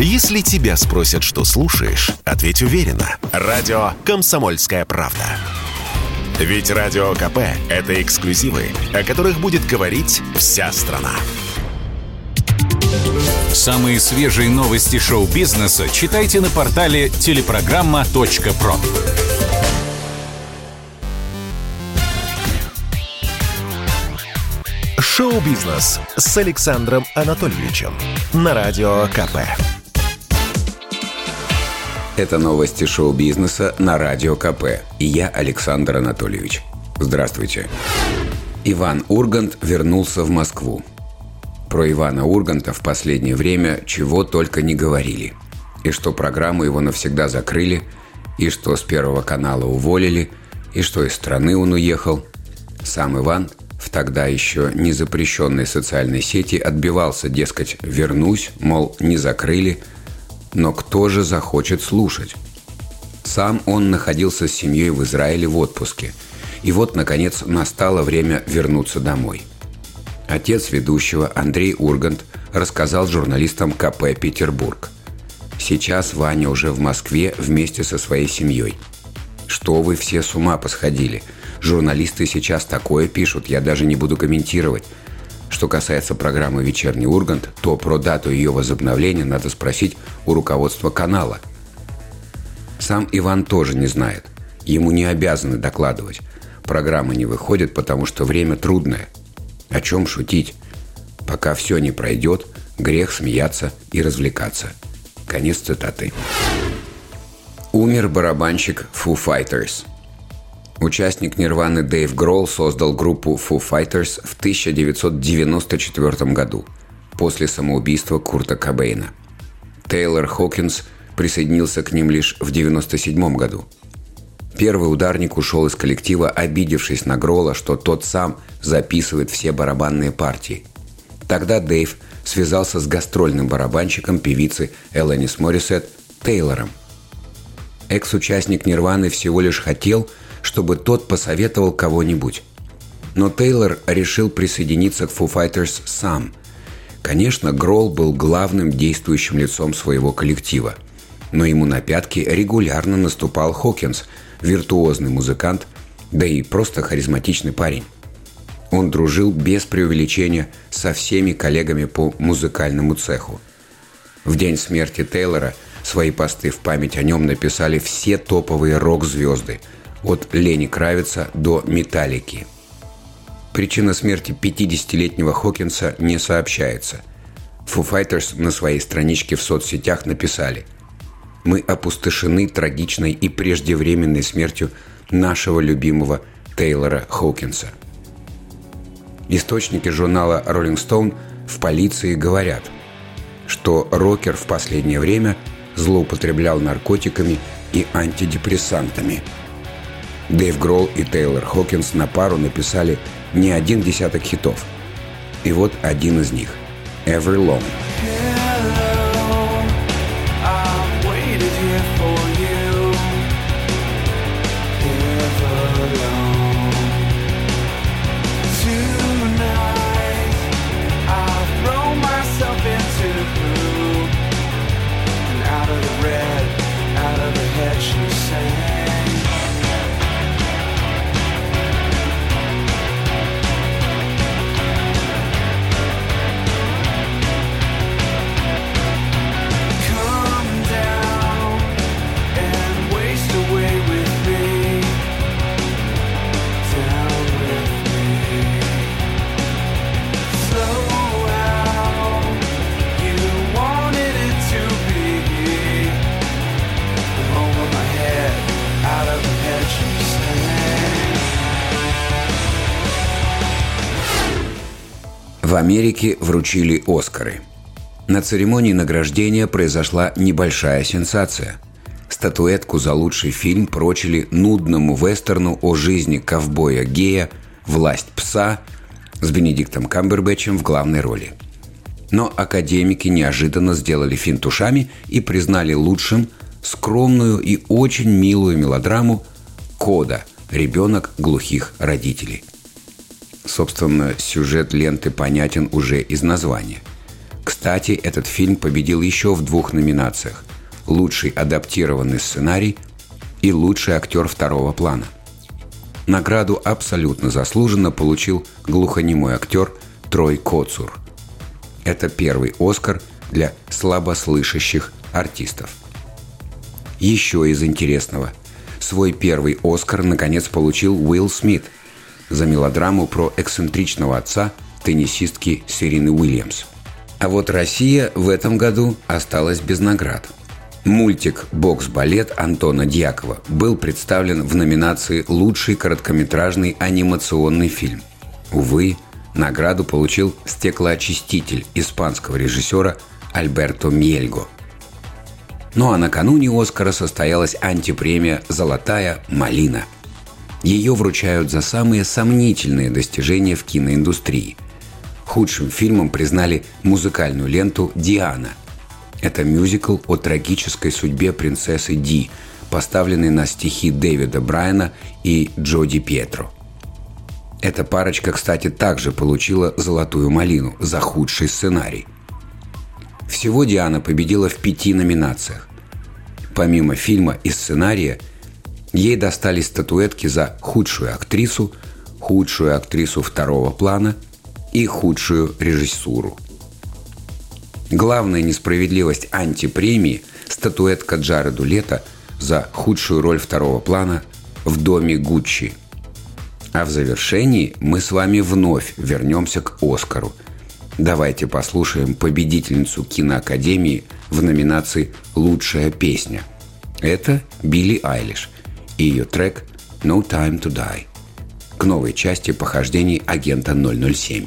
Если тебя спросят, что слушаешь, ответь уверенно. Радио «Комсомольская правда». Ведь Радио КП – это эксклюзивы, о которых будет говорить вся страна. Самые свежие новости шоу-бизнеса читайте на портале телепрограмма.про. Шоу-бизнес с Александром Анатольевичем на Радио КП. Это новости шоу-бизнеса на Радио КП. И я Александр Анатольевич. Здравствуйте. Иван Ургант вернулся в Москву. Про Ивана Урганта в последнее время чего только не говорили. И что программу его навсегда закрыли, и что с Первого канала уволили, и что из страны он уехал. Сам Иван – в тогда еще не запрещенной социальной сети отбивался, дескать, вернусь, мол, не закрыли, но кто же захочет слушать? Сам он находился с семьей в Израиле в отпуске. И вот, наконец, настало время вернуться домой. Отец ведущего, Андрей Ургант, рассказал журналистам КП «Петербург». Сейчас Ваня уже в Москве вместе со своей семьей. Что вы все с ума посходили – Журналисты сейчас такое пишут, я даже не буду комментировать. Что касается программы «Вечерний Ургант», то про дату ее возобновления надо спросить у руководства канала. Сам Иван тоже не знает. Ему не обязаны докладывать. Программа не выходит, потому что время трудное. О чем шутить? Пока все не пройдет, грех смеяться и развлекаться. Конец цитаты. Умер барабанщик Foo Fighters – Участник Нирваны Дэйв Гролл создал группу Foo Fighters в 1994 году, после самоубийства Курта Кобейна. Тейлор Хокинс присоединился к ним лишь в 1997 году. Первый ударник ушел из коллектива, обидевшись на Гролла, что тот сам записывает все барабанные партии. Тогда Дэйв связался с гастрольным барабанщиком певицы Элэнис Моррисет Тейлором. Экс-участник Нирваны всего лишь хотел – чтобы тот посоветовал кого-нибудь. Но Тейлор решил присоединиться к Foo Fighters сам. Конечно, Гролл был главным действующим лицом своего коллектива. Но ему на пятки регулярно наступал Хокинс, виртуозный музыкант, да и просто харизматичный парень. Он дружил без преувеличения со всеми коллегами по музыкальному цеху. В день смерти Тейлора свои посты в память о нем написали все топовые рок-звезды – от Лени Кравица до Металлики. Причина смерти 50-летнего Хокинса не сообщается. Foo Fighters на своей страничке в соцсетях написали «Мы опустошены трагичной и преждевременной смертью нашего любимого Тейлора Хокинса». Источники журнала Rolling Stone в полиции говорят, что рокер в последнее время злоупотреблял наркотиками и антидепрессантами – Дэйв Гролл и Тейлор Хокинс на пару написали не один десяток хитов. И вот один из них – «Every Long». В Америке вручили Оскары. На церемонии награждения произошла небольшая сенсация. Статуэтку за лучший фильм прочили нудному вестерну о жизни ковбоя-гея «Власть пса» с Бенедиктом Камбербэтчем в главной роли. Но академики неожиданно сделали финт ушами и признали лучшим скромную и очень милую мелодраму «Кода. Ребенок глухих родителей». Собственно, сюжет ленты понятен уже из названия. Кстати, этот фильм победил еще в двух номинациях – лучший адаптированный сценарий и лучший актер второго плана. Награду абсолютно заслуженно получил глухонемой актер Трой Коцур. Это первый «Оскар» для слабослышащих артистов. Еще из интересного. Свой первый «Оскар» наконец получил Уилл Смит за мелодраму про эксцентричного отца теннисистки Серины Уильямс. А вот Россия в этом году осталась без наград. Мультик «Бокс-балет» Антона Дьякова был представлен в номинации «Лучший короткометражный анимационный фильм». Увы, награду получил «Стеклоочиститель» испанского режиссера Альберто Мьельго – ну а накануне Оскара состоялась антипремия «Золотая малина». Ее вручают за самые сомнительные достижения в киноиндустрии. Худшим фильмом признали музыкальную ленту «Диана». Это мюзикл о трагической судьбе принцессы Ди, поставленный на стихи Дэвида Брайана и Джоди Пьетро. Эта парочка, кстати, также получила «Золотую малину» за худший сценарий – всего Диана победила в пяти номинациях. Помимо фильма и сценария, ей достались статуэтки за худшую актрису, худшую актрису второго плана и худшую режиссуру. Главная несправедливость антипремии – статуэтка Джареду Лето за худшую роль второго плана в доме Гуччи. А в завершении мы с вами вновь вернемся к Оскару – Давайте послушаем победительницу киноакадемии в номинации «Лучшая песня». Это Билли Айлиш и ее трек «No Time to Die» к новой части похождений агента 007.